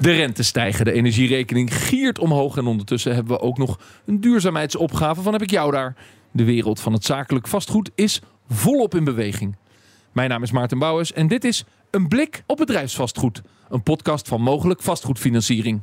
De rente stijgen, de energierekening giert omhoog en ondertussen hebben we ook nog een duurzaamheidsopgave van heb ik jou daar. De wereld van het zakelijk vastgoed is volop in beweging. Mijn naam is Maarten Bouwers en dit is Een Blik op Bedrijfsvastgoed. Een podcast van mogelijk vastgoedfinanciering.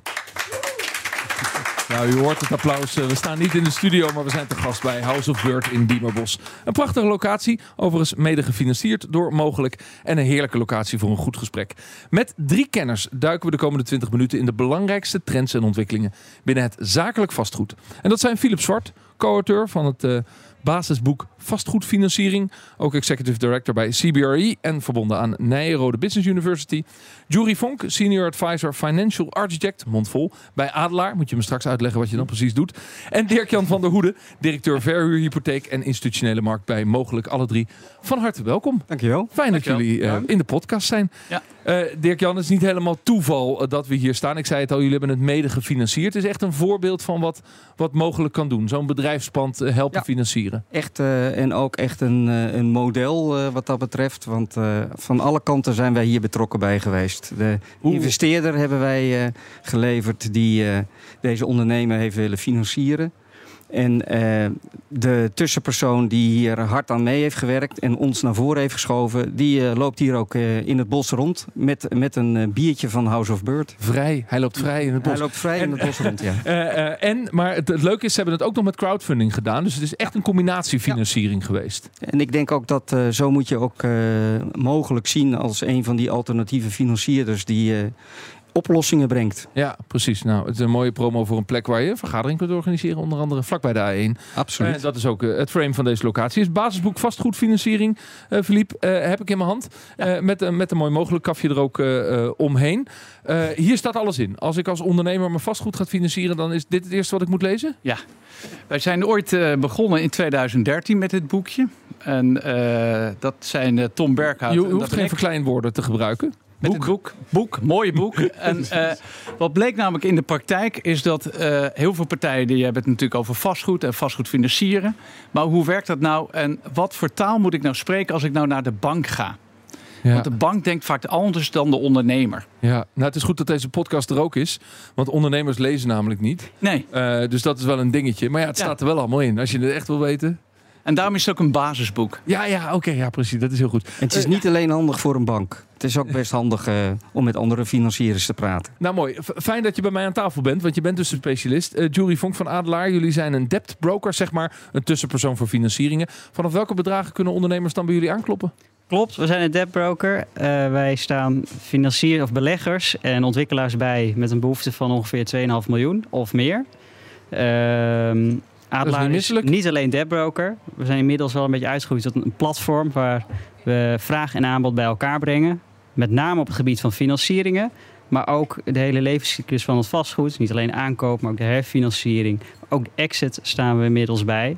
Nou, u hoort het applaus. Eh, we staan niet in de studio, maar we zijn te gast bij House of Bird in Diemerbos. Een prachtige locatie, overigens mede gefinancierd door Mogelijk. En een heerlijke locatie voor een goed gesprek. Met drie kenners duiken we de komende 20 minuten in de belangrijkste trends en ontwikkelingen binnen het zakelijk vastgoed. En dat zijn Philip Zwart, co-auteur van het uh, basisboek Vastgoedfinanciering. Ook executive director bij CBRE en verbonden aan Nijrode Business University. Jury Vonk, senior advisor financial architect, mondvol, bij Adelaar. Moet je me straks uitleggen wat je dan precies doet. En Dirk-Jan van der Hoede, directeur verhuurhypotheek en institutionele markt bij Mogelijk alle drie. Van harte welkom. Dankjewel. Fijn dat jullie uh, in de podcast zijn. Ja. Uh, Dirk-Jan, het is niet helemaal toeval uh, dat we hier staan. Ik zei het al, jullie hebben het mede gefinancierd. Het is echt een voorbeeld van wat, wat mogelijk kan doen. Zo'n bedrijfspand helpen ja. financieren. Echt en ook echt een, een model wat dat betreft. Want van alle kanten zijn wij hier betrokken bij geweest. De investeerder hebben wij geleverd die deze ondernemer heeft willen financieren. En uh, de tussenpersoon die hier hard aan mee heeft gewerkt en ons naar voren heeft geschoven, die uh, loopt hier ook uh, in het bos rond met, met een biertje van House of Bird. Vrij, hij loopt vrij in het bos. Hij loopt vrij en, in het bos rond, ja. en, maar het, het, leuke is, ze hebben het ook nog met crowdfunding gedaan. Dus het is echt een combinatiefinanciering ja. geweest. En ik denk ook dat zo moet je ook mogelijk zien als een van die alternatieve financierders die oplossingen brengt. Ja, precies. Nou, het is een mooie promo voor een plek waar je een vergadering kunt organiseren, onder andere vlakbij de A1. Absoluut. Uh, dat is ook uh, het frame van deze locatie. Het basisboek vastgoedfinanciering, uh, Philippe, heb ik in mijn hand. Ja. met, met een mooi mogelijk kafje er ook omheen. hier staat alles in. Als ik als ondernemer mijn vastgoed ga financieren, dan is dit het eerste wat ik moet lezen? Ja. Wij zijn ooit begonnen in 2013 met dit boekje. En dat zijn Tom Berghout... Je hoeft geen verkleinwoorden te gebruiken. Met boek. boek. Boek, mooi boek. en uh, wat bleek namelijk in de praktijk is dat uh, heel veel partijen die hebben het natuurlijk over vastgoed en vastgoed financieren. Maar hoe werkt dat nou en wat voor taal moet ik nou spreken als ik nou naar de bank ga? Ja. Want de bank denkt vaak anders dan de ondernemer. Ja, nou het is goed dat deze podcast er ook is. Want ondernemers lezen namelijk niet. Nee. Uh, dus dat is wel een dingetje. Maar ja, het staat er wel allemaal in. Als je het echt wil weten. En daarom is het ook een basisboek. Ja, ja oké, ja, precies. Dat is heel goed. En het is niet alleen handig voor een bank. Het is ook best handig uh, om met andere financiers te praten. Nou mooi, fijn dat je bij mij aan tafel bent, want je bent dus een specialist. Uh, Jury Vonk van Adelaar, jullie zijn een debt broker, zeg maar, een tussenpersoon voor financieringen. Vanaf welke bedragen kunnen ondernemers dan bij jullie aankloppen? Klopt, we zijn een debt broker. Uh, wij staan financiers of beleggers en ontwikkelaars bij met een behoefte van ongeveer 2,5 miljoen of meer. Ehm Adelaar is, is niet alleen debbroker. We zijn inmiddels wel een beetje uitgegroeid tot een platform waar we vraag en aanbod bij elkaar brengen. Met name op het gebied van financieringen. Maar ook de hele levenscyclus van het vastgoed. Niet alleen aankoop, maar ook de herfinanciering. Ook de exit staan we inmiddels bij.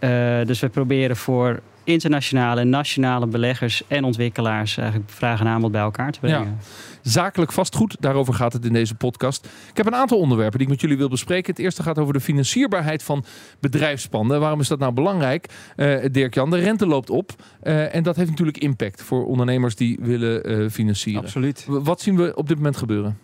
Uh, dus we proberen voor internationale en nationale beleggers en ontwikkelaars eigenlijk vraag en aanbod bij elkaar te brengen. Ja. Zakelijk vastgoed, daarover gaat het in deze podcast. Ik heb een aantal onderwerpen die ik met jullie wil bespreken. Het eerste gaat over de financierbaarheid van bedrijfspanden. Waarom is dat nou belangrijk? Uh, Dirk-Jan, de rente loopt op uh, en dat heeft natuurlijk impact voor ondernemers die willen uh, financieren. Absoluut. Wat zien we op dit moment gebeuren?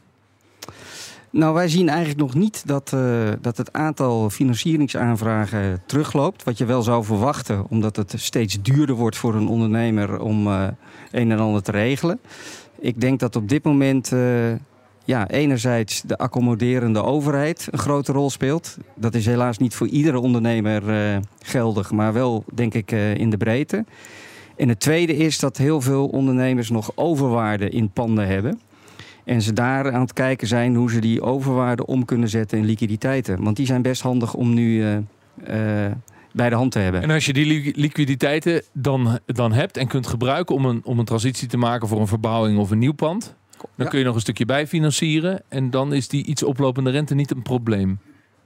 Nou, wij zien eigenlijk nog niet dat, uh, dat het aantal financieringsaanvragen terugloopt. Wat je wel zou verwachten, omdat het steeds duurder wordt voor een ondernemer om uh, een en ander te regelen. Ik denk dat op dit moment uh, ja, enerzijds de accommoderende overheid een grote rol speelt. Dat is helaas niet voor iedere ondernemer geldig, maar wel denk ik in de breedte. En het tweede is dat heel veel ondernemers nog overwaarde in panden hebben. En ze daar aan het kijken zijn hoe ze die overwaarde om kunnen zetten in liquiditeiten. Want die zijn best handig om nu uh, uh, bij de hand te hebben. En als je die liquiditeiten dan, dan hebt en kunt gebruiken om een, om een transitie te maken voor een verbouwing of een nieuw pand. Dan ja. kun je nog een stukje bijfinancieren. En dan is die iets oplopende rente niet een probleem.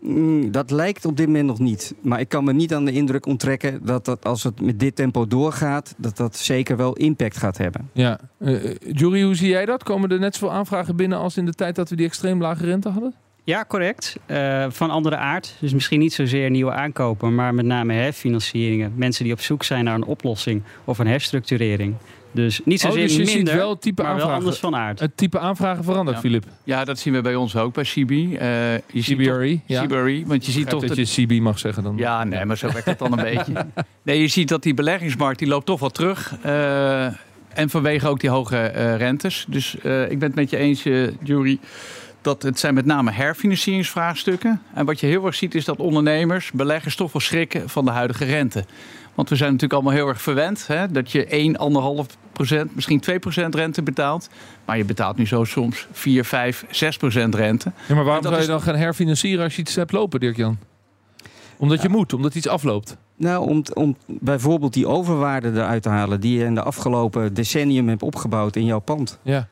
Mm, dat lijkt op dit moment nog niet. Maar ik kan me niet aan de indruk onttrekken dat, dat als het met dit tempo doorgaat, dat dat zeker wel impact gaat hebben. Ja. Uh, Jury, hoe zie jij dat? Komen er net zoveel aanvragen binnen als in de tijd dat we die extreem lage rente hadden? Ja, correct. Uh, van andere aard. Dus misschien niet zozeer nieuwe aankopen, maar met name herfinancieringen. Mensen die op zoek zijn naar een oplossing of een herstructurering. Dus niet zozeer oh, dus je minder, ziet wel type maar aanvragen. wel anders van aard. Het type aanvragen verandert, Filip. Ja. dat zien we bij ons ook bij CB. Uh, CBRE, ja. CBRE, want je ziet toch dat, je CB mag zeggen dan. Ja, nee, maar zo werkt het dan een beetje. Nee, je ziet dat die beleggingsmarkt die loopt toch wel terug. Uh, en vanwege ook die hoge uh, rentes. Dus ik ben het met je eens, Jury dat het zijn met name herfinancieringsvraagstukken. En wat je heel erg ziet is dat ondernemers, beleggers toch wel schrikken van de huidige rente. Want we zijn natuurlijk allemaal heel erg verwend hè, dat je 1, 1,5 procent, misschien 2 procent rente betaalt. Maar je betaalt nu zo soms 4, 5, 6 procent rente. Ja, maar waarom zou je dan gaan herfinancieren als je iets hebt lopen, Dirk-Jan? Omdat je moet, omdat iets afloopt. Nou, om, om bijvoorbeeld die overwaarde eruit te halen die je in de afgelopen decennium hebt opgebouwd in jouw pand. Ja.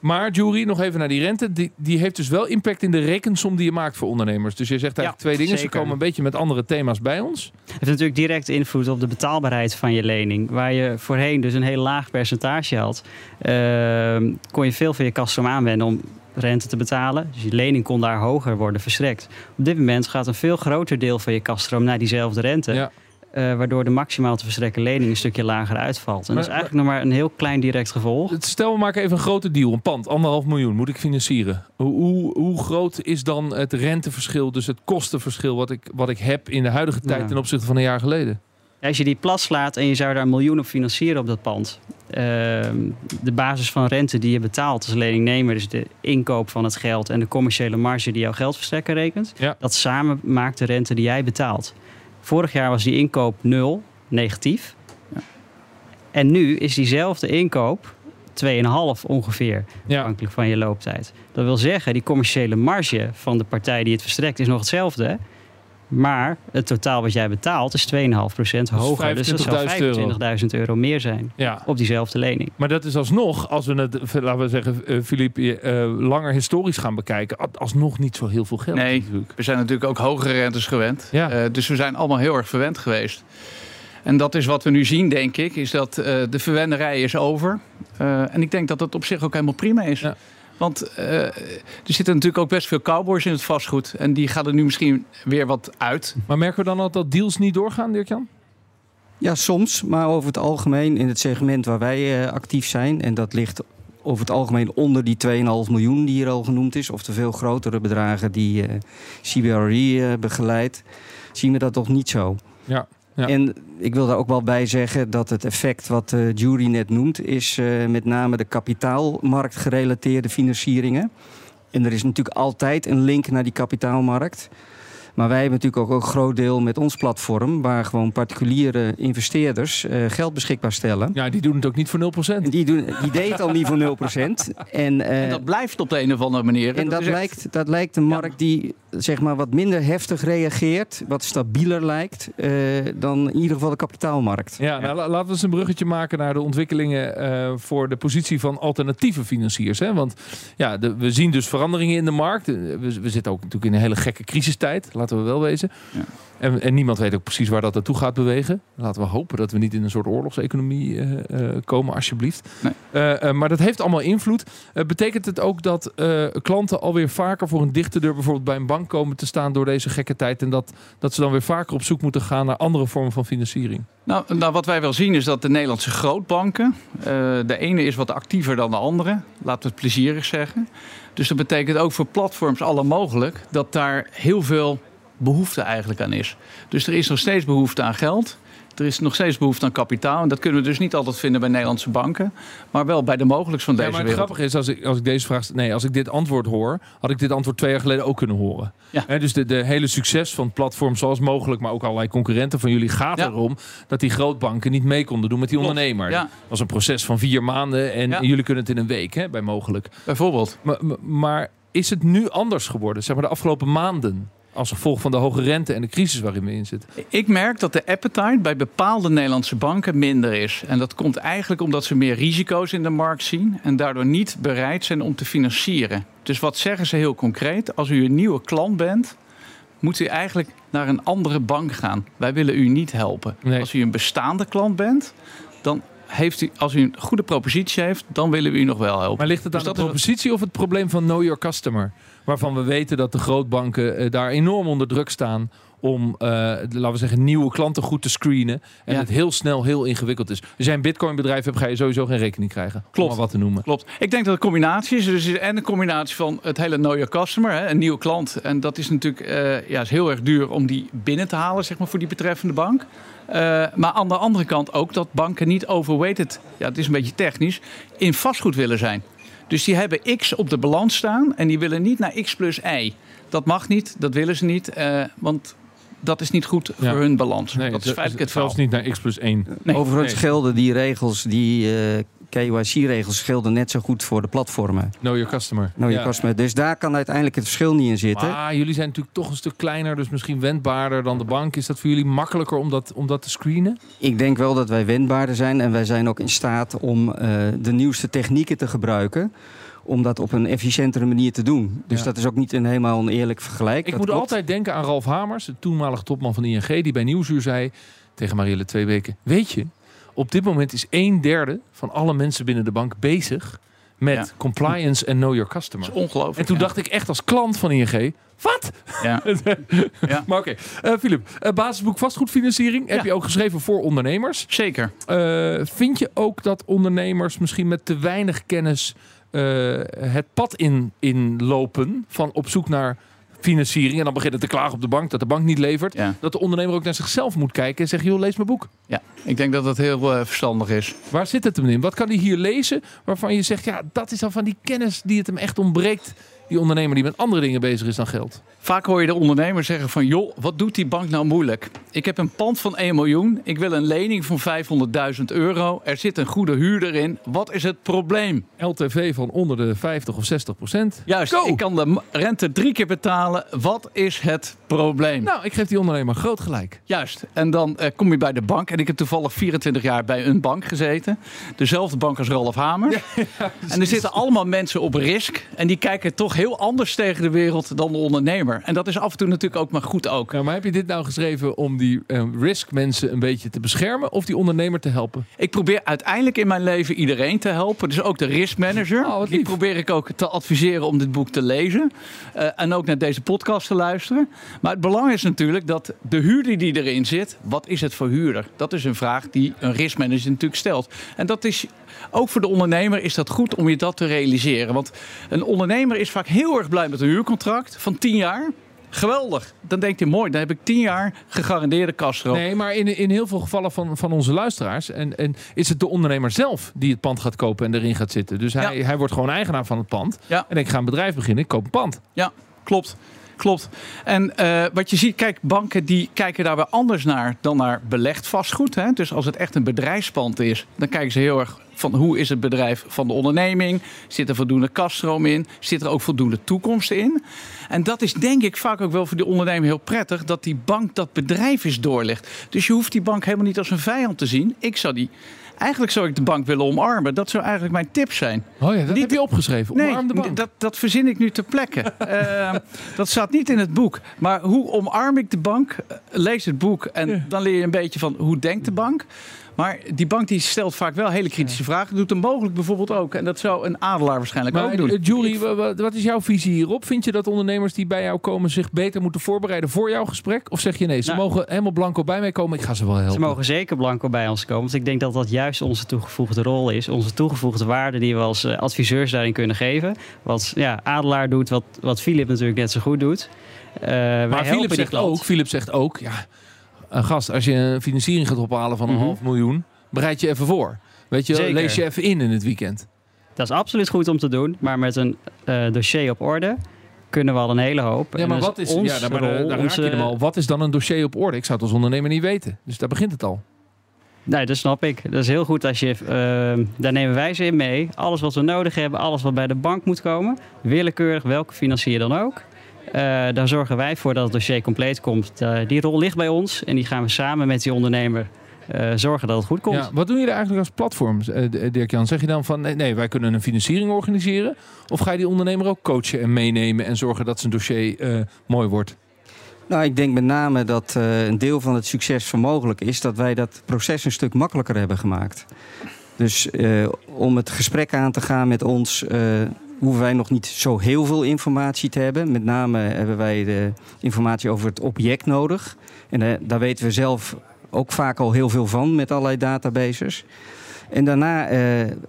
Maar jury, nog even naar die rente. Die, die heeft dus wel impact in de rekensom die je maakt voor ondernemers. Dus je zegt eigenlijk twee dingen. Ze komen een beetje met andere thema's bij ons. Het heeft natuurlijk direct invloed op de betaalbaarheid van je lening. Waar je voorheen dus een heel laag percentage had, uh, kon je veel van je kaststroom aanwenden om rente te betalen. Dus je lening kon daar hoger worden verstrekt. Op dit moment gaat een veel groter deel van je kaststroom naar diezelfde rente. Ja. Uh, waardoor de maximaal te verstrekken lening een stukje lager uitvalt. En dat is eigenlijk nog maar een heel klein direct gevolg. Stel, we maken even een grote deal. Een pand, anderhalf miljoen, moet ik financieren. Hoe, hoe, hoe groot is dan het renteverschil, dus het kostenverschil... wat ik, wat ik heb in de huidige tijd ja. ten opzichte van een jaar geleden? Als je die plat slaat en je zou daar een miljoen op financieren op dat pand... Uh, de basis van rente die je betaalt als leningnemer... dus de inkoop van het geld en de commerciële marge die jouw geldverstrekker rekent... Ja. dat samen maakt de rente die jij betaalt. Vorig jaar was die inkoop nul, negatief. Ja. En nu is diezelfde inkoop 2,5 ongeveer, ja. afhankelijk van je looptijd. Dat wil zeggen, die commerciële marge van de partij die het verstrekt is nog hetzelfde. Maar het totaal wat jij betaalt is 2,5% hoger. Dus dat zou 25.000 euro. meer zijn ja. op diezelfde lening. Maar dat is alsnog, als we het, laten we zeggen, Filip, uh, uh, langer historisch gaan bekijken, alsnog niet zo heel veel geld. Nee, natuurlijk. we zijn natuurlijk ook hogere rentes gewend. Ja. Uh, dus we zijn allemaal heel erg verwend geweest. En dat is wat we nu zien, denk ik, is dat de verwenderij is over. en ik denk dat dat op zich ook helemaal prima is. Ja. Want uh, er zitten natuurlijk ook best veel cowboys in het vastgoed. En die gaan er nu misschien weer wat uit. Maar merken we dan al dat deals niet doorgaan, Dirk-Jan? Ja, soms. Maar over het algemeen in het segment waar wij uh, actief zijn... en dat ligt over het algemeen onder die 2,5 miljoen die hier al genoemd is... of de veel grotere bedragen die uh, CBRE begeleidt... zien we dat toch niet zo. Ja. Ja. En ik wil daar ook wel bij zeggen dat het effect wat de jury net noemt, is uh, met name de kapitaalmarktgerelateerde financieringen. En er is natuurlijk altijd een link naar die kapitaalmarkt. Maar wij hebben natuurlijk ook een groot deel met ons platform... waar gewoon particuliere investeerders uh, geld beschikbaar stellen. Ja, die doen het ook niet voor 0%. Die, doen, die deed het al niet voor 0%. En, uh, en dat blijft op de een of andere manier. En dat, dat lijkt, dat lijkt een markt die zeg maar, wat minder heftig reageert... wat stabieler lijkt uh, dan in ieder geval de kapitaalmarkt. Ja, nou, laten we eens een bruggetje maken naar de ontwikkelingen... voor de positie van alternatieve financiers. Hè? Want ja, de, we zien dus veranderingen in de markt. We, we zitten ook natuurlijk in een hele gekke crisistijd laten we wel wezen. Ja. En, en, niemand weet ook precies waar dat naartoe gaat bewegen. Laten we hopen dat we niet in een soort oorlogseconomie uh, uh, komen, alsjeblieft. Nee. Uh, maar dat heeft allemaal invloed. betekent het ook dat klanten alweer vaker voor een dichte deur bijvoorbeeld bij een bank komen te staan door deze gekke tijd en dat, dat ze dan weer vaker op zoek moeten gaan naar andere vormen van financiering? Nou, nou wat wij wel zien is dat de Nederlandse grootbanken, de ene is wat actiever dan de andere, laten we het plezierig zeggen. Dus dat betekent ook voor platforms alle mogelijk dat daar heel veel behoefte eigenlijk aan is. Dus er is nog steeds behoefte aan geld. Er is nog steeds behoefte aan kapitaal. En dat kunnen we dus niet altijd vinden bij Nederlandse banken. Maar wel bij de mogelijks van deze ja, maar het grappige is, als ik, als ik deze vraag... Nee, als ik dit antwoord hoor, had ik dit antwoord twee jaar geleden ook kunnen horen. Ja. dus de, de hele succes van het platform zoals mogelijk... maar ook allerlei concurrenten van jullie gaat erom... dat die grootbanken niet mee konden doen met die ondernemer. Ja. Dat was een proces van vier maanden en jullie kunnen het in een week, hè, bij mogelijk. Bijvoorbeeld. Maar, maar is het nu anders geworden, zeg maar de afgelopen maanden? Als gevolg van de hoge rente en de crisis waarin we in zitten? Ik merk dat de appetite bij bepaalde Nederlandse banken minder is. En dat komt eigenlijk omdat ze meer risico's in de markt zien en daardoor niet bereid zijn om te financieren. Dus wat zeggen ze heel concreet? Als u een nieuwe klant bent, moet u eigenlijk naar een andere bank gaan. Wij willen u niet helpen. Als u een bestaande klant bent, dan heeft u, als u een goede propositie heeft, dan willen we u nog wel helpen. Maar ligt het aan dus de propositie of het probleem van know your customer? Waarvan we weten dat de grootbanken eh, daar enorm onder druk staan om, uh, laten we zeggen, nieuwe klanten goed te screenen. En het heel snel heel ingewikkeld is. Als jij een bitcoin bedrijf hebt, ga je sowieso geen rekening krijgen. Klopt. Om wat te noemen. Klopt. Ik denk dat het combinatie is. Dus en een combinatie van het hele your customer, hè, een nieuwe klant. En dat is natuurlijk uh, ja, is heel erg duur om die binnen te halen, zeg maar, voor die betreffende bank. Uh, maar aan de andere kant ook dat banken niet overweighted, ja, het is een beetje technisch, in vastgoed willen zijn. Dus die hebben X op de balans staan en die willen niet naar X plus Y. Dat mag niet, dat willen ze niet, uh, want dat is niet goed voor hun balans. Nee, dat is feitelijk het Zelfs niet naar x plus 1. Nee. Overigens gelden die regels, die uh, KYC-regels gelden net zo goed voor de platformen. Know your customer. Know your customer. Dus daar kan uiteindelijk het verschil niet in zitten. Maar jullie zijn natuurlijk toch een stuk kleiner, dus misschien wendbaarder dan de bank. Is dat voor jullie makkelijker om dat, om dat te screenen? Ik denk wel dat wij wendbaarder zijn en wij zijn ook in staat om uh, de nieuwste technieken te gebruiken om dat op een efficiëntere manier te doen. Dus dat is ook niet een helemaal een eerlijk vergelijk. Ik moet altijd denken aan Ralf Hamers, de toenmalige topman van ING, die bij Nieuwsuur zei tegen Marielle twee weken: Weet je, op dit moment is een derde van alle mensen binnen de bank bezig met compliance en know your customer. Dat is ongelooflijk. En toen dacht ik echt als klant van ING, wat? Ja. ja. maar oké. Okay. Uh, Philip, uh, basisboek vastgoedfinanciering heb je ook geschreven voor ondernemers. Zeker. Uh, vind je ook dat ondernemers misschien met te weinig kennis het pad in, inlopen van op zoek naar financiering. En dan beginnen te klagen op de bank dat de bank niet levert. Dat de ondernemer ook naar zichzelf moet kijken en zeggen: joh, lees mijn boek. Ja, ik denk dat dat heel uh, verstandig is. Waar zit het hem in? Wat kan hij hier lezen waarvan je zegt: ja, dat is dan van die kennis die het hem echt ontbreekt die ondernemer die met andere dingen bezig is dan geld. Vaak hoor je de ondernemer zeggen van... joh, wat doet die bank nou moeilijk? Ik heb een pand van 1 miljoen. Ik wil een lening van 500.000 euro. Er zit een goede huurder in. Wat is het probleem? LTV van onder de 50 of 60 procent. Juist, ik kan de rente drie keer betalen. Wat is het probleem? Nou, ik geef die ondernemer groot gelijk. Juist, en dan uh, kom je bij de bank. En ik heb toevallig 24 jaar bij een bank gezeten. Dezelfde bank als Ralf Hamer. Ja, en er zitten allemaal mensen op risk. En die kijken toch heel anders tegen de wereld dan de ondernemer. En dat is af en toe natuurlijk ook maar goed ook. maar heb je dit nou geschreven om die uh, risk mensen een beetje te beschermen of die ondernemer te helpen? Ik probeer uiteindelijk in mijn leven iedereen te helpen. Dus ook de risk manager. Oh, die probeer ik ook te adviseren om dit boek te lezen. Uh, en ook naar deze podcast te luisteren. Maar het belang is natuurlijk dat de huurder die erin zit, wat is het voor huurder? Dat is een vraag die een risk manager natuurlijk stelt. En dat is ook voor de ondernemer is dat goed om je dat te realiseren. Want een ondernemer is vaak heel erg blij met een huurcontract van 10 jaar. Geweldig. Dan denkt hij mooi, dan heb ik tien jaar gegarandeerde kaststroom. Nee, maar in, in heel veel gevallen van, van onze luisteraars en, en is het de ondernemer zelf die het pand gaat kopen en erin gaat zitten. Dus hij, hij wordt gewoon eigenaar van het pand. Ja. En ik ga een bedrijf beginnen, ik koop een pand. Ja, klopt. Klopt. En uh, wat je ziet, kijk, banken die kijken daar wel anders naar dan naar belegd vastgoed. Hè? Dus als het echt een bedrijfspand is, dan kijken ze heel erg van hoe is het bedrijf van de onderneming? Zit er voldoende kaststroom in? Zit er ook voldoende toekomst in? En dat is denk ik vaak ook wel voor die ondernemer heel prettig, dat die bank dat bedrijf is doorlegt. Dus je hoeft die bank helemaal niet als een vijand te zien. Ik zou die Eigenlijk zou ik de bank willen omarmen. Dat zou eigenlijk mijn tip zijn. Oh ja, dat niet, heb je opgeschreven. Omarm de bank. Dat, dat verzin ik nu ter plekke. uh, dat staat niet in het boek. Maar hoe omarm ik de bank? Lees het boek en dan leer je een beetje van hoe denkt de bank. Maar die bank die stelt vaak wel hele kritische vragen. Doet hem mogelijk bijvoorbeeld ook. En dat zou een adelaar waarschijnlijk ook doen. Eh, Julie, wat is jouw visie hierop? Vind je dat ondernemers die bij jou komen zich beter moeten voorbereiden voor jouw gesprek? Of zeg je nee, ze nou. mogen helemaal blanco bij mij komen. Ik ga ze wel helpen. Ze mogen zeker blanco bij ons komen. Want ik denk dat dat juist onze toegevoegde rol is. Onze toegevoegde waarde die we als eh, adviseurs daarin kunnen geven. Wat ja, Adelaar doet, wat, wat Philip natuurlijk net zo goed doet. Uh, maar Philip zegt, ook, Philip zegt ook, ja, een gast, als je een financiering gaat ophalen van een mhm. half miljoen, bereid je even voor. Weet je, lees je even in in het weekend. Dat is absoluut goed om te doen, maar met een uh, dossier op orde kunnen we al een hele hoop. Ja, maar wat is, ja, daar, rol, daar, onze... je al. Wat is dan een dossier op orde? Ik zou het als ondernemer niet weten. Dus daar begint het al. Nee, dat snap ik. Dat is heel goed als je. Uh, daar nemen wij ze in mee. Alles wat we nodig hebben, alles wat bij de bank moet komen. Willekeurig, welke financier dan ook. Uh, daar zorgen wij voor dat het dossier compleet komt. Uh, die rol ligt bij ons en die gaan we samen met die ondernemer uh, zorgen dat het goed komt. Ja, wat doen jullie eigenlijk als platform, Dirk-Jan? Zeg je dan van nee, wij kunnen een financiering organiseren? Of ga je die ondernemer ook coachen en meenemen en zorgen dat zijn dossier mooi wordt? Nou, ik denk met name dat een deel van het succes vermogelijk is dat wij dat proces een stuk makkelijker hebben gemaakt. Dus om het gesprek aan te gaan met ons, hoeven wij nog niet zo heel veel informatie te hebben. Met name hebben wij de informatie over het object nodig. En daar weten we zelf ook vaak al heel veel van met allerlei databases. En daarna,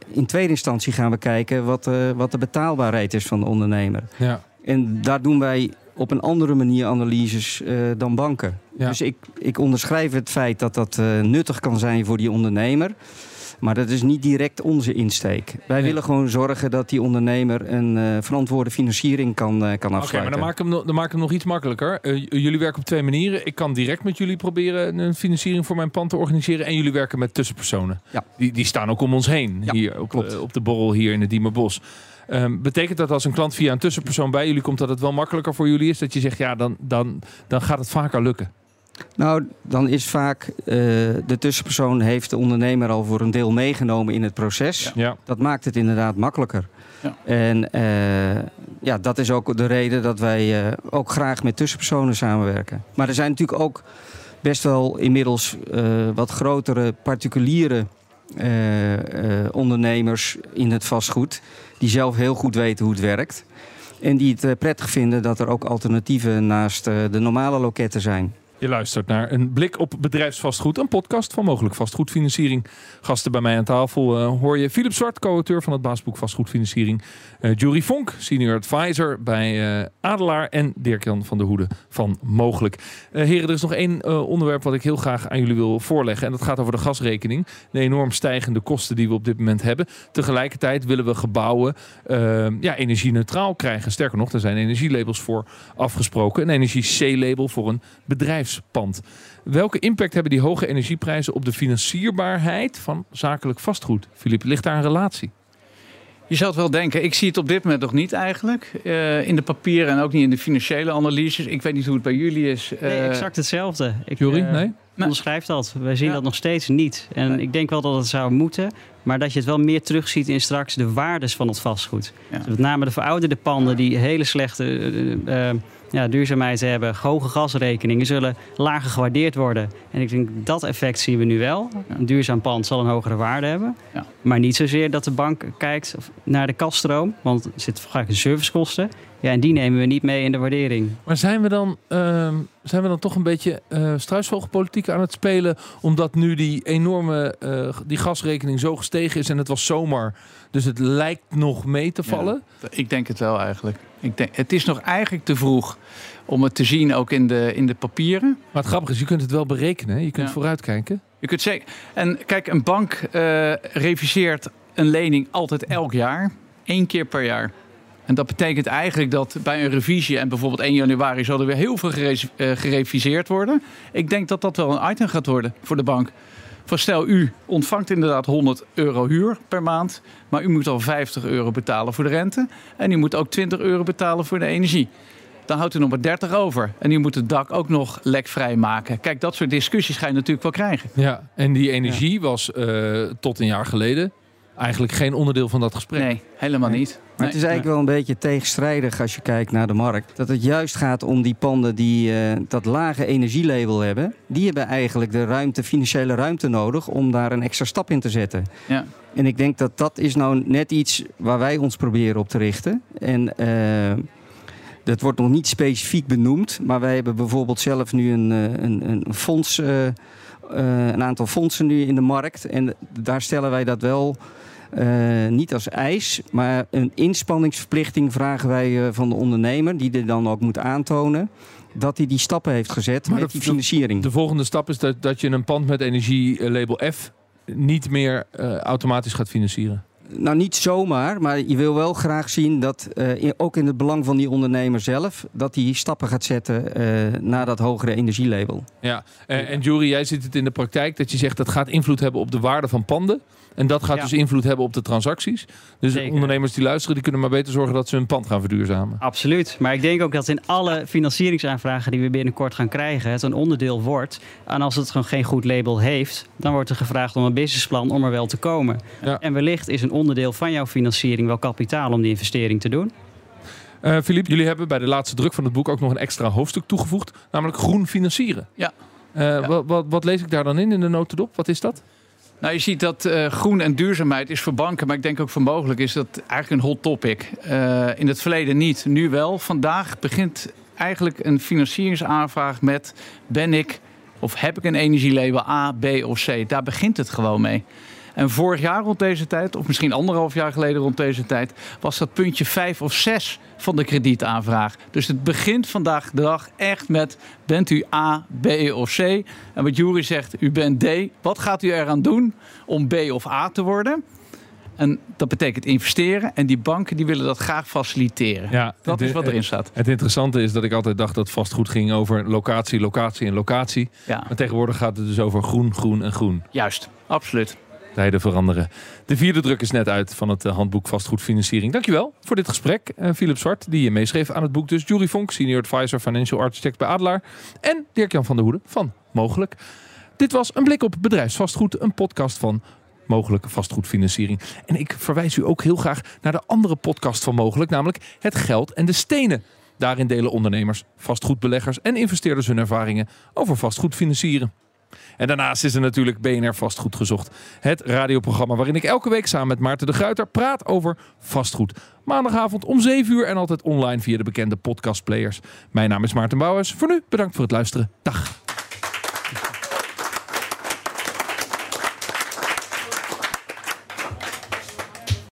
in tweede instantie, gaan we kijken wat, wat de betaalbaarheid is van de ondernemer. Ja. En daar doen wij op een andere manier analyses dan banken. Dus ik, ik onderschrijf het feit dat dat nuttig kan zijn voor die ondernemer. Maar dat is niet direct onze insteek. Wij willen gewoon zorgen dat die ondernemer een uh, verantwoorde financiering kan, uh, kan afsluiten. Oké, maar dan maak, ik hem, dan maak ik hem nog iets makkelijker. Uh, jullie werken op twee manieren. Ik kan direct met jullie proberen een financiering voor mijn pand te organiseren. En jullie werken met tussenpersonen. Ja. Die, die staan ook om ons heen. Ja, hier op, op de borrel hier in het Diemerbos. Um, betekent dat als een klant via een tussenpersoon bij jullie komt, dat het wel makkelijker voor jullie is? Dat je zegt, ja, dan, dan, dan gaat het vaker lukken. Nou, dan is vaak uh, de tussenpersoon heeft de ondernemer al voor een deel meegenomen in het proces. Ja. Dat maakt het inderdaad makkelijker. Ja. En uh, ja, dat is ook de reden dat wij uh, ook graag met tussenpersonen samenwerken. Maar er zijn natuurlijk ook best wel inmiddels wat grotere particuliere ondernemers in het vastgoed die zelf heel goed weten hoe het werkt. En die het eh, prettig vinden dat er ook alternatieven naast eh, de normale loketten zijn. Je luistert naar een blik op bedrijfsvastgoed, een podcast van mogelijk vastgoedfinanciering. Gasten bij mij aan tafel uh, hoor je Philip Zwart, co-auteur van het baasboek Vastgoedfinanciering. Uh, Jury Vonk, senior advisor bij uh, Adelaar. En Dirk-Jan van der Hoede van Mogelijk. heren, er is nog één onderwerp wat ik heel graag aan jullie wil voorleggen. En dat gaat over de gasrekening. De enorm stijgende kosten die we op dit moment hebben. Tegelijkertijd willen we gebouwen ja, energie-neutraal krijgen. Sterker nog, er zijn energielabels voor afgesproken. Een energie-C-label voor een bedrijf bedrijfspand. Welke impact hebben die hoge energieprijzen op de financierbaarheid van zakelijk vastgoed? Filip, ligt daar een relatie? Je zou het wel denken. Ik zie het op dit moment nog niet eigenlijk. Uh, in de papieren en ook niet in de financiële analyses. Ik weet niet hoe het bij jullie is. Uh... Nee, exact hetzelfde. Ik, Jury, uh, nee? onderschrijf dat. Wij zien dat nog steeds niet. En ik denk wel dat het zou moeten. Maar dat je het wel meer terugziet in straks de waardes van het vastgoed. Ja. Dus met name de verouderde panden die hele slechte ja, duurzaamheid hebben, hoge gasrekeningen zullen lager gewaardeerd worden. En ik denk dat effect zien we nu wel. Een duurzaam pand zal een hogere waarde hebben. Ja. Maar niet zozeer dat de bank kijkt naar de kaststroom, want er zitten vaak servicekosten. Ja, en die nemen we niet mee in de waardering. Maar zijn we dan, uh, zijn we dan toch een beetje uh, struisvogelpolitiek aan het spelen? Omdat nu die enorme uh, die gasrekening zo gestegen is en het was zomer. Dus het lijkt nog mee te vallen? ik denk het wel eigenlijk. Ik denk, het is nog eigenlijk te vroeg om het te zien ook in de, in de papieren. Maar het grappige is, je kunt het wel berekenen. Je kunt vooruitkijken. Je kunt zeker. En kijk, een bank uh, reviseert een lening altijd elk jaar. één keer per jaar. En dat betekent eigenlijk dat bij een revisie, en bijvoorbeeld 1 januari, zal er weer heel veel gere uh, gereviseerd worden. Ik denk dat dat wel een item gaat worden voor de bank. Voor stel, u ontvangt inderdaad 100 euro huur per maand, maar u moet al 50 euro betalen voor de rente. En u moet ook 20 euro betalen voor de energie. Dan houdt u nog maar 30 over. En u moet het dak ook nog lekvrij maken. Kijk, dat soort discussies ga je natuurlijk wel krijgen. Ja, en die energie was uh, tot een jaar geleden eigenlijk geen onderdeel van dat gesprek. Nee, helemaal niet. Maar het is eigenlijk wel een beetje tegenstrijdig als je kijkt naar de markt. Dat het juist gaat om die panden die uh, dat lage energielabel hebben. Die hebben eigenlijk de ruimte, financiële ruimte nodig om daar een extra stap in te zetten. Ja. En ik denk dat dat is nou net iets waar wij ons proberen op te richten. En uh, dat wordt nog niet specifiek benoemd. Maar wij hebben bijvoorbeeld zelf nu een, eh, een, een fonds... Uh, een aantal fondsen nu in de markt. En daar stellen wij dat wel uh, niet als eis, maar een inspanningsverplichting vragen wij uh, van de ondernemer, die er dan ook moet aantonen dat hij die stappen heeft gezet maar met de, die financiering. De, de, volgende stap is dat, dat je een pand met energielabel F niet meer uh, automatisch gaat financieren. Nou, niet zomaar, maar je wil wel graag zien dat, uh, ook in het belang van die ondernemer zelf, dat hij stappen gaat zetten uh, naar dat hogere energielabel. Ja, en, en Jury, jij ziet het in de praktijk dat je zegt dat gaat invloed hebben op de waarde van panden. En dat gaat dus invloed hebben op de transacties. Dus ondernemers die luisteren, die kunnen maar beter zorgen dat ze hun pand gaan verduurzamen. Absoluut. Maar ik denk ook dat in alle financieringsaanvragen die we binnenkort gaan krijgen, het een onderdeel wordt. En als het gewoon geen goed label heeft, dan wordt er gevraagd om een businessplan om er wel te komen. Ja. En wellicht is een onderdeel van jouw financiering wel kapitaal om die investering te doen. Uh, Philippe, jullie hebben bij de laatste druk van het boek ook nog een extra hoofdstuk toegevoegd, namelijk groen financieren. Ja. Uh, ja. Wat, wat, wat, lees ik daar dan in, in de notendop? Wat is dat? Nou, je ziet dat uh, groen en duurzaamheid is voor banken, maar ik denk ook voor mogelijk is dat eigenlijk een hot topic. Uh, in het verleden niet, nu wel. Vandaag begint eigenlijk een financieringsaanvraag met ben ik of heb ik een energielabel A, B of C? Daar begint het gewoon mee. En vorig jaar rond deze tijd, of misschien anderhalf jaar geleden rond deze tijd, was dat puntje 5 of 6 van de kredietaanvraag. Dus het begint vandaag de dag echt met: bent u A, B of C? En wat Jury zegt, u bent D. Wat gaat u eraan doen om B of A te worden? En dat betekent investeren. En die banken die willen dat graag faciliteren. Ja, dat is wat erin staat. Het interessante is dat ik altijd dacht dat vastgoed ging over locatie, locatie en locatie. Ja. Maar tegenwoordig gaat het dus over groen, groen en groen. Juist, absoluut. Veranderen. De vierde druk is net uit van het eh, handboek vastgoedfinanciering. Dankjewel voor dit gesprek. Uh, Philip Zwart, die je meeschreef aan het boek. Dus Jury Vonk, Senior Advisor Financial Architect bij Adelaar. En Dirk-Jan van der Hoede van Mogelijk. Dit was een blik op bedrijfsvastgoed, een podcast van mogelijke vastgoedfinanciering. En ik verwijs u ook heel graag naar de andere podcast van Mogelijk, namelijk Het Geld en de Stenen. Daarin delen ondernemers, vastgoedbeleggers en investeerders hun ervaringen over vastgoed financieren. En daarnaast is er natuurlijk BNR Vastgoed gezocht. Het radioprogramma waarin ik elke week samen met Maarten de Gruiter praat over vastgoed. Maandagavond om 7 uur en altijd online via de bekende podcastplayers. Mijn naam is Maarten Bouwers. Voor nu bedankt voor het luisteren. Dag.